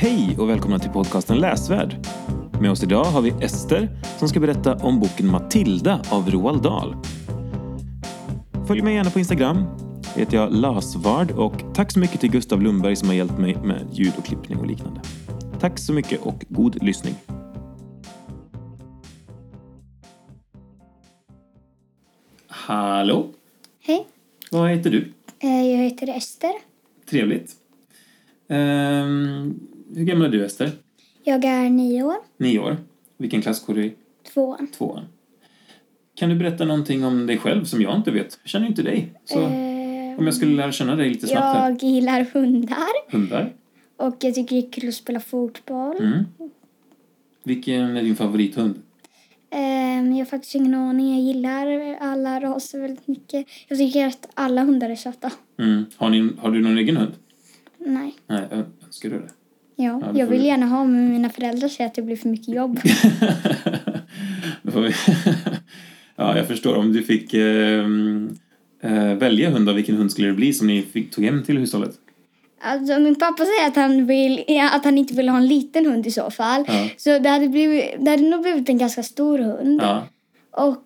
Hej och välkomna till podcasten Läsvärd. Med oss idag har vi Ester som ska berätta om boken Matilda av Roald Dahl. Följ mig gärna på Instagram. heter jag Lasvard och tack så mycket till Gustav Lundberg som har hjälpt mig med ljud och klippning och liknande. Tack så mycket och god lyssning. Hallå! Hej, Vad heter du? eh, jag heter Ester. Trevligt. Ehm, hur gammal är du, Ester? Jag är nio år, Nio år. Vilken klass går du i? tvåan. Tvåan. Kan du berätta någonting om dig själv som jag inte vet? Jag känner inte dig. Så om jag skulle lära känna dig lite snabbt här. jag gillar hundar Hundar. och jag tycker det är kul att spela fotboll. Mm. Vilken är din favorithund? Eh, jag har faktiskt ingen aning. Jag gillar alla raser väldigt mycket. Jag tycker att alla hundar är söta. Mm. Har, ni, har du någon egen hund? Nej. Nej, önskar du det? Ja, Ja, jag vill du. gärna ha men mina föräldrar säger att det blir för mycket jobb. Vi... ja, jag förstår. Om du fick ehm, eh, välja hund, då, vilken hund skulle det bli som ni fick, tog hem till hushållet? Alltså, min pappa säger att han, vill, att han inte vill ha en liten hund i så fall. Ja. Så det hade, blivit, det hade nog blivit en ganska stor hund. Ja. Och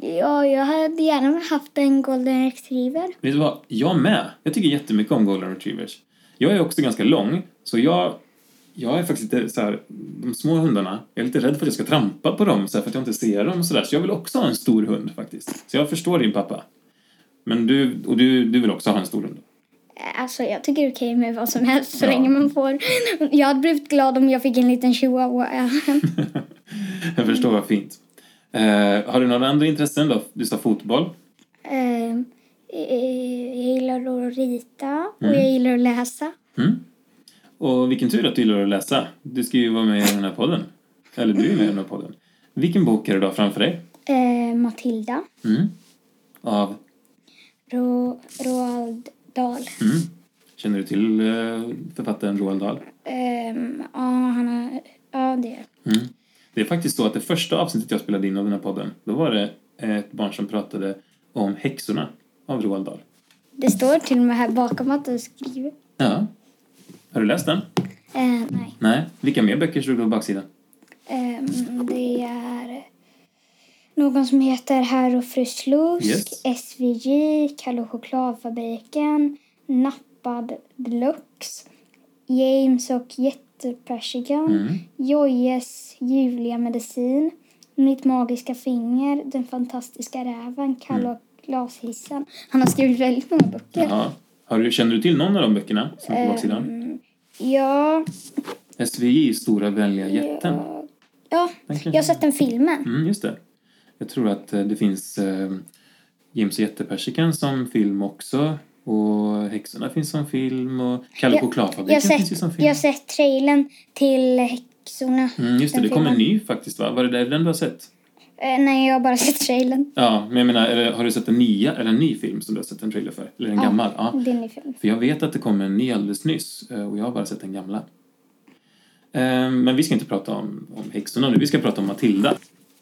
ja, jag hade gärna haft en golden retriever. Vet du vad? Jag med. Jag tycker jättemycket om golden retrievers. Jag är också ganska lång, så jag, jag är faktiskt lite så här, de små hundarna, jag är lite rädd för att jag ska trampa på dem så här, för att jag inte ser dem sådär. Så jag vill också ha en stor hund faktiskt. Så jag förstår din pappa. Men du, och du, du vill också ha en stor hund? Alltså jag tycker det är okej med vad som helst så Ja. länge man får. Jag hade blivit glad om jag fick en liten chihuahua. jag förstår vad fint. Eh, har du några andra intressen då? Du sa fotboll. Ehm, eh, jag gillar att rita och jag gillar att läsa. Mm. Och vilken tur att du gillar att läsa. Du ska ju vara med i den här podden. Eller du är med i den här podden. Vilken bok är det då framför dig? Eh, Matilda, Mm. Av? Ro, Roald Dahl. Mm. Känner du till eh, författaren Roald Dahl? Ehm, ja, han har, ja, det Mm. Det är faktiskt så att det första avsnittet jag spelade in av den här podden, då var det ett barn som pratade om häxorna av Roald Dahl. Det står till och med här bakom att du skriver. Ja. Har du läst den? Eh, nej. Nej. Vilka mer böcker stod det på baksidan? Ehm, det är någon som heter Herr och fru Slusk, Yes. SVJ, Kalle chokladfabriken, Nappad Deluxe, James och jättepersikan, Mm. Jojes ljuvliga medicin, Mitt magiska finger, Den fantastiska räven, Kalle och glashissen. Han har skrivit väldigt många böcker. Jaha. Har du, känner du till någon av de böckerna som är på baksidan? Ehm, ja, SVJ, Stora vänliga jätten. ja, ja, jag har sett den filmen. Mm, just det. Jag tror att eh, det finns eh, James och jättepersikan som film också. Och Häxorna finns som film och Kalle chokladfabriken finns ju som film. jag har sett trailern till Häxorna. Mm, just det, det kom en ny faktiskt va? Var det där den du har sett? Eh, nej, jag har bara sett trailern. Ja, men jag menar, det, har du sett en nya, eller en ny film som du har sett en trailer för? Eller en Ja. gammal? Ja. Det är en ny film. För jag vet att det kom en ny alldeles nyss eh, och jag har bara sett den gamla. Eh, Men vi ska inte prata om, om häxorna nu, vi ska prata om Matilda.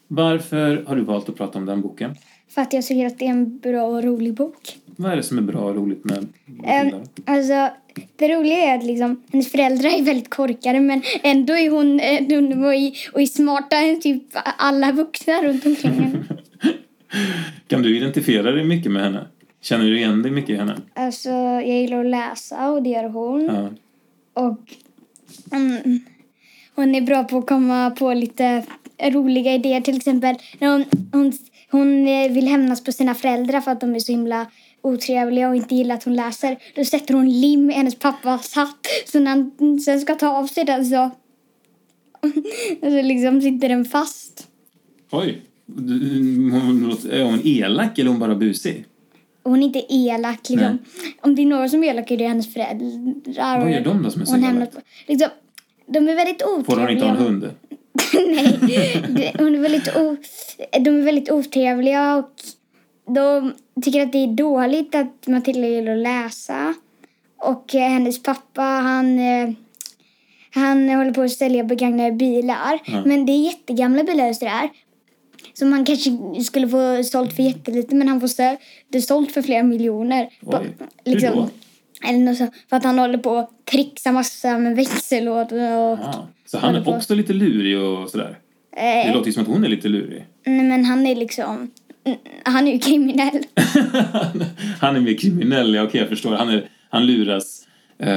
Varför har du valt att prata om den boken? För att jag tycker att det är en bra och rolig bok. Vad är det som är bra och roligt med Matilda? alltså, det roliga är att liksom, hennes föräldrar är väldigt korkade men ändå är hon eh, dum och, är- och är smartare än typ alla vuxna runt omkring henne. Kan du identifiera dig mycket med henne? Känner du igen dig mycket i henne? Alltså, jag gillar att läsa och det gör hon. Ja. Och mm, hon är bra på att komma på lite roliga idéer. Till exempel när hon, hon, hon eh, vill hämnas på sina föräldrar för att de är så himla otrevliga och inte gillar att hon läser. Då sätter hon lim i hennes pappas hatt. Så när han sen ska ta av sig den så, så liksom sitter den fast. Oj! Hon, är hon elak eller är hon bara busig? Hon är inte elak. Liksom. Om det är några som är elaka är det hennes föräldrar. Vad gör de då som är så elaka? liksom, De är väldigt otrevliga. Får hon inte ha en hund? Nej, hon är väldigt o, de är väldigt otrevliga och de tycker att det är dåligt att Matilda gillar att läsa. Och eh, hennes pappa, han, eh, han håller på att sälja begagnade bilar. Ja. Men det är jättegamla bilar och sådär. Som han kanske skulle få sålt för jättelite men han får sö- det sålt för flera miljoner. Oj, liksom, då? Eller något så, för att han håller på att trixa massa med växellådor och... Ah, så han är på. också lite lurig och sådär? Det Eh, låter ju som att hon är lite lurig. nej, men han är liksom... Han är ju kriminell. han är mer kriminell, ja okej jag förstår. Han, är, han luras eh,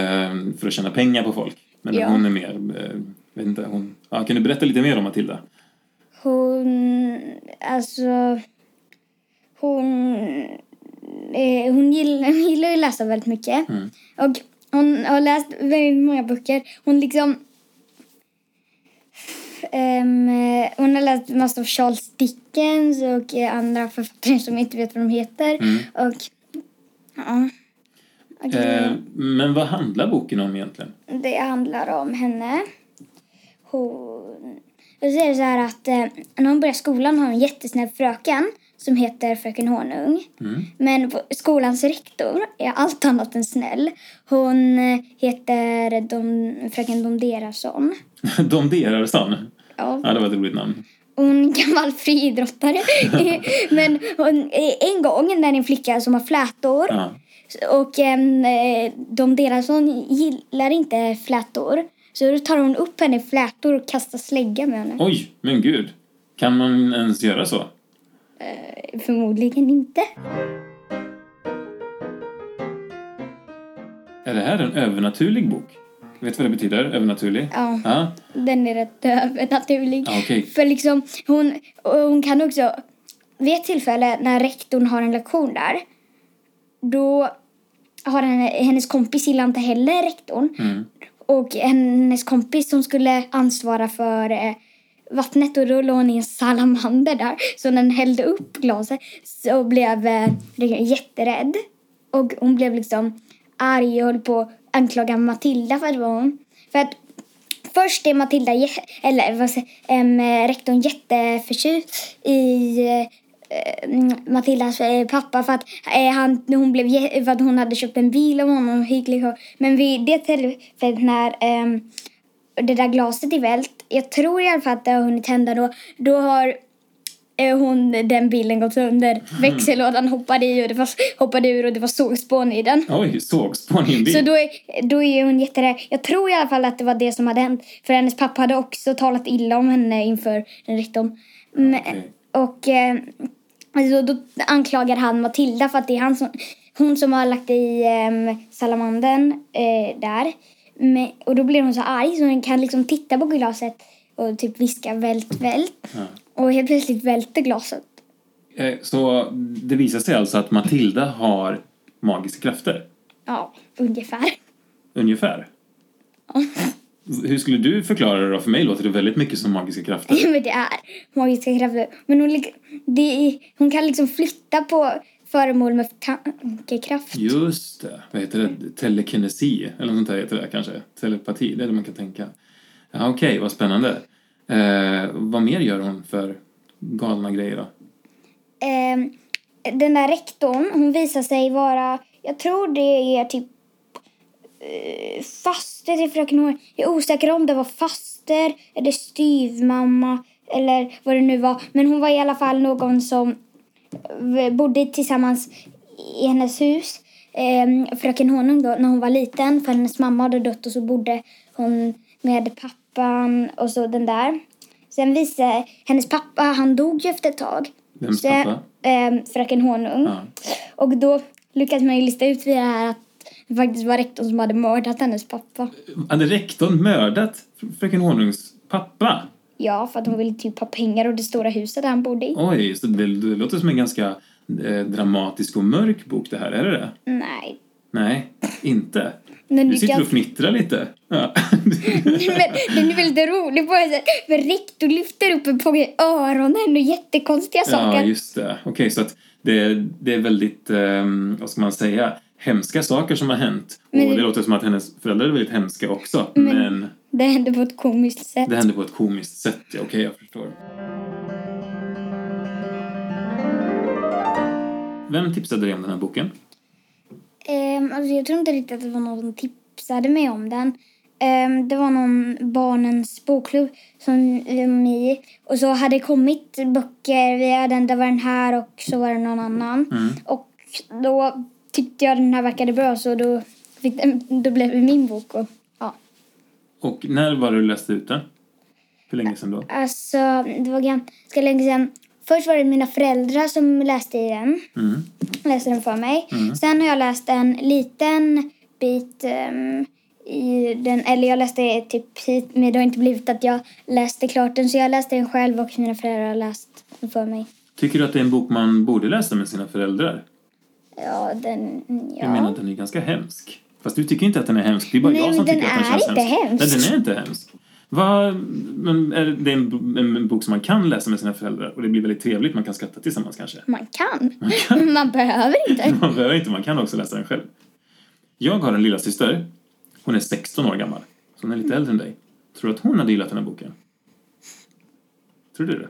för att tjäna pengar på folk. Men Ja. hon är mer, eh, vet inte, hon... Ja, kan du berätta lite mer om Matilda? Hon... Alltså... Hon... Eh, hon, gillar, hon gillar ju att läsa väldigt mycket. Mm. Och hon har läst väldigt många böcker. Hon liksom... Eh, hon har läst massa av Charles Dickens och eh, andra författare som jag inte vet vad de heter. Mm. Och... Ja. Och, Eh, men vad handlar boken om egentligen? Det handlar om henne. Hon... Och så är det så här att eh, när hon börjar skolan har hon en jättesnäll fröken som heter fröken Honung. Mm. Men skolans rektor är allt annat än snäll. Hon eh, heter Dom, fröken Domderason. Domderarsson? Ja. Ja, det var ett roligt namn. Hon är en gammal friidrottare. Men hon, eh, en gång när en flicka som har flätor Ja. och eh, Domderason gillar inte flätor. Så då tar hon upp henne i flätor och kastar slägga med henne. Oj, men gud. Kan man ens göra så? Förmodligen inte. Är det här en övernaturlig bok? Vet du vad det betyder, övernaturlig? Ja. Ja, Den är rätt övernaturlig. Ja, okej. För liksom, hon, hon kan också... Vid ett tillfälle när rektorn har en lektion där, då har henne, hennes kompis gillar inte heller rektorn. Mm. Och hennes kompis som skulle ansvara för eh, vattnet och låg hon i en salamander där. Så när den hällde upp glaset så blev eh, rektorn jätterädd. Och hon blev liksom arg och höll på att anklaga Matilda för att det var hon. För att först är Matilda, eller vad säger äm, eh, rektorn jätteförtjust i eh, Matildas eh, pappa för att, han, hon blev, för att hon hade köpt en bil av honom. Men vid det tillfället när ehm, det där glaset är vält, jag tror i alla fall att det har hunnit hända då, då har hon, den bilen gått sönder. Växellådan hoppade i och det var, hoppade ur och det var sågspån i den. Oj, sågspån i en bil. Så då är, då är hon jätterädd. Jag tror i alla fall att det var det som hade hänt. För hennes pappa hade också talat illa om henne inför rektorn. Okej. Och eh, alltså, då anklagar han Matilda för att det är han som, hon som har lagt i eh, salamandern eh, där. Men, och då blir hon så arg så hon kan liksom titta på glaset och typ viska vält, vält. Ja. Och helt plötsligt välter glaset. Eh, Så det visar sig alltså att Matilda har magiska krafter? Ja, ungefär. Ungefär? Hur skulle du förklara det då? För mig låter det väldigt mycket som magiska krafter. Men det är magiska krafter. Men hon, är, hon kan liksom flytta på föremål med tankekraft. Just det. Vad heter det? Telekinesi? Eller något sånt där heter det kanske? Telepati, det är det man kan tänka. Ja, Okej, vad spännande. Eh, vad mer gör hon för galna grejer då? Eh, den där rektorn, hon visar sig vara, jag tror det är typ eh, faster till fröken Hår. Jag är osäker om det var faster eller styvmamma eller vad det nu var. Men hon var i alla fall någon som eh, bodde tillsammans i hennes hus. Eh, fröken Honung då, när hon var liten. För hennes mamma hade dött och så bodde hon med pappa pappan och så den där. Sen visade hennes pappa, han dog ju efter ett tag. Vems Så, pappa? Eh, fröken Honung. Ja. Och då lyckades man ju lista ut via det här att det faktiskt var rektorn som hade mördat hennes pappa. Hade rektorn mördat fröken Honungs pappa? Ja, för att hon ville typ ha pengar och det stora huset han bodde i. Oj, så det, det låter som en ganska eh, dramatisk och mörk bok det här. Är det det? Nej. Nej, inte. Men Du du sitter kan... och fnittrar lite. Ja. Men den är väldigt rolig på ett sätt. För rektorn lyfter upp på öronen och jättekonstiga ja, saker. just det. Okej, så att det, det är väldigt, eh, vad ska man säga, hemska saker som har hänt. Men- Och det låter som att hennes föräldrar är väldigt hemska också. Men, Det händer på ett komiskt sätt. det händer på ett komiskt sätt. Ja, Okej, jag förstår. Vem tipsade dig om den här boken? Um, alltså jag tror inte riktigt att det var någon som tipsade mig om den. Ehm, det var någon barnens bokklubb som vi var med i. Och så hade det kommit böcker via den. Det var den här och så var det någon annan. Mm. Och då tyckte jag den här verkade bra så då fick den, då blev det min bok. Och, ja. Och när var det du läste ut den? Hur länge sedan då? Alltså, det var ganska länge sedan. Först var det mina föräldrar som läste i den. Mm. Läste den för mig. Sen har jag läst en liten bit ehm, i den. Eller jag läste typ hit, men det har inte blivit att jag läste klart den. Så jag läste den själv och mina föräldrar har läst den för mig. Tycker du att det är en bok man borde läsa med sina föräldrar? Ja, den... Ja. Jag menar att den är ganska hemsk. Fast du tycker inte att den är hemsk. Det är bara Nej, jag som tycker att den är känns hemsk. hemsk. Nej, den är inte hemsk. Va? Men är det en, en, en bok som man kan läsa med sina föräldrar och det blir väldigt trevligt. Man kan skratta tillsammans kanske. Man kan. Men man behöver inte. Man behöver inte, man kan också läsa den själv. Jag har en lilla syster. Hon är 16 år gammal. Så hon är lite äldre än dig. Tror du att hon hade gillat den här boken? Tror du det?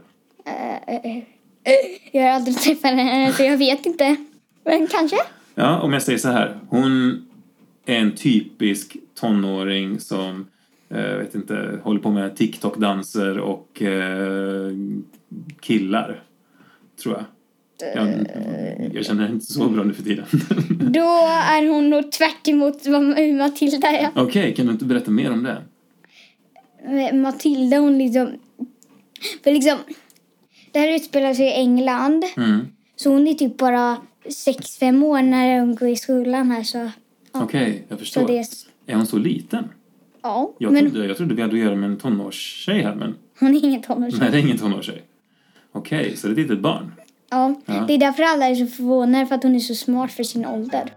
Jag har aldrig träffat henne så jag vet inte. Men kanske. Ja, om jag säger så här. Hon är en typisk tonåring som eh, vet inte, håller på med TikTok-danser och eh, killar. Tror jag. Jag, jag känner inte så bra nu för tiden. Då är hon nog tvärt emot vad Matilda är. Okej, kan du inte berätta mer om det? Men Matilda hon liksom... För liksom... Det här utspelar sig i England. Mm. Så hon är typ bara 6-5 år när hon går i skolan här så... Okej, jag Så förstår. det är... Hon så liten? Ja. Jag, men trodde, jag trodde vi hade att göra med en tonårstjej här, men hon är ingen tonårstjej. nej, det är ingen tonårstjej. Okej, så det är ett litet barn. Ja. Ja. Det är därför alla är så förvånade för att hon är så smart för sin ålder.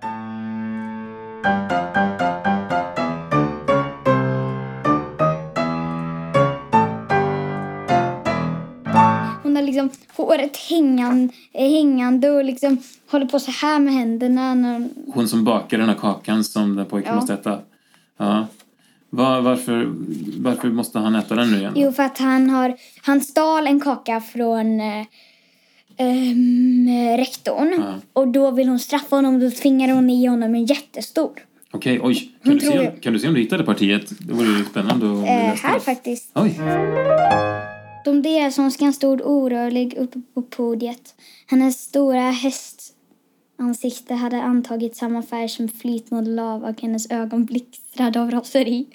Hon har liksom håret hängande, hängande och liksom håller på så här med händerna. När hon, som bakar den här kakan som den pojken Ja. måste äta. Ja. Va, varför, varför måste han äta den nu igen? jo, för att han har... Han stal en kaka från ehm, rektorn. Ja. Och då vill hon straffa honom. Då tvingar hon i honom en jättestor. Okej, oj. Kan du, se, jag- kan du se om du hittade partiet? Det vore ju spännande du Eh, här det. faktiskt. Oj. De där som ska stod orörlig uppe på podiet. Hennes stora hästansikte hade antagit samma färg som flytande lava och hennes ögon blixtrade av raseri.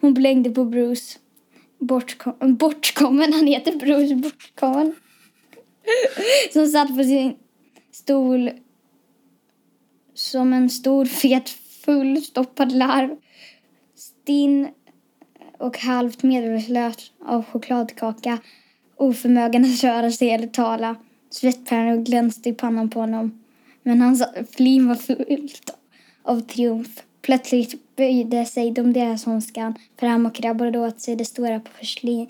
Hon blängde på Bruce. Bortkom, bortkommen, han heter Bruce Bortkommen. Som satt på sin stol som en stor fet fullstoppad larv. Stinn och halvt medvetslös av chokladkaka. Oförmögen att röra sig eller tala. Svettpärlor glänste i pannan på honom. Men hans flin var fullt av triumf. Plötsligt böjde sig de deras hånskan fram och krabbade åt sig det stora porslin,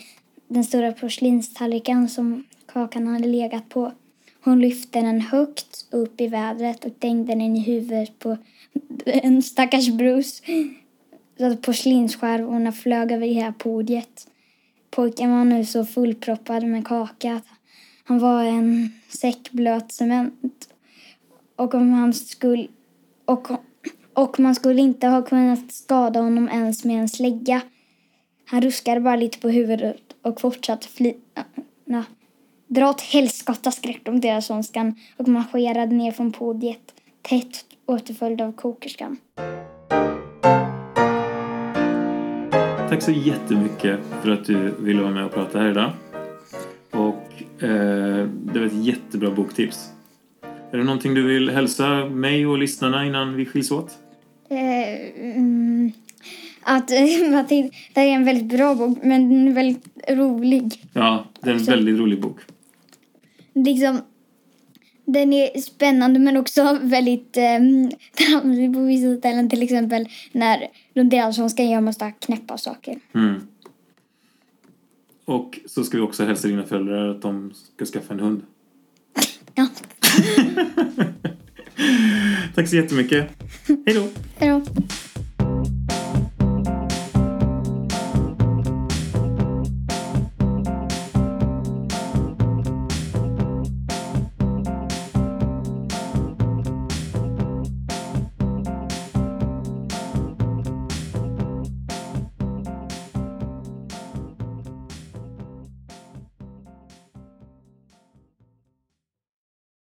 den stora porslinstallriken som kakan hade legat på. Hon lyfte den högt upp i vädret och dängde den i huvudet på en stackars Bruce så att porslinsskärvorna flög över hela podiet. Pojken var nu så fullproppad med kaka att han var en säck blöt cement. Och om han skulle... Och, och man skulle inte ha kunnat skada honom ens med en slägga. Han ruskade bara lite på huvudet och fortsatte flina dra åt helskotta skräck om deras önskan och marscherade ner från podiet tätt återföljd av kokerskan. Tack så jättemycket för att du ville vara med och prata här idag. Och eh, det var ett jättebra boktips. Är det någonting du vill hälsa mig och lyssnarna innan vi skiljs åt? Eh, mm, att Matilda det är en väldigt bra bok, men den är väldigt rolig. Ja, det är en väldigt rolig bok. Liksom, den är spännande men också väldigt eh, tramsig på vissa ställen. Till exempel när ska göra massa knäppa saker. Mm. Och så ska vi också hälsa dina föräldrar att de ska skaffa en hund. Ja, Tack så jättemycket. Hej då! hej då.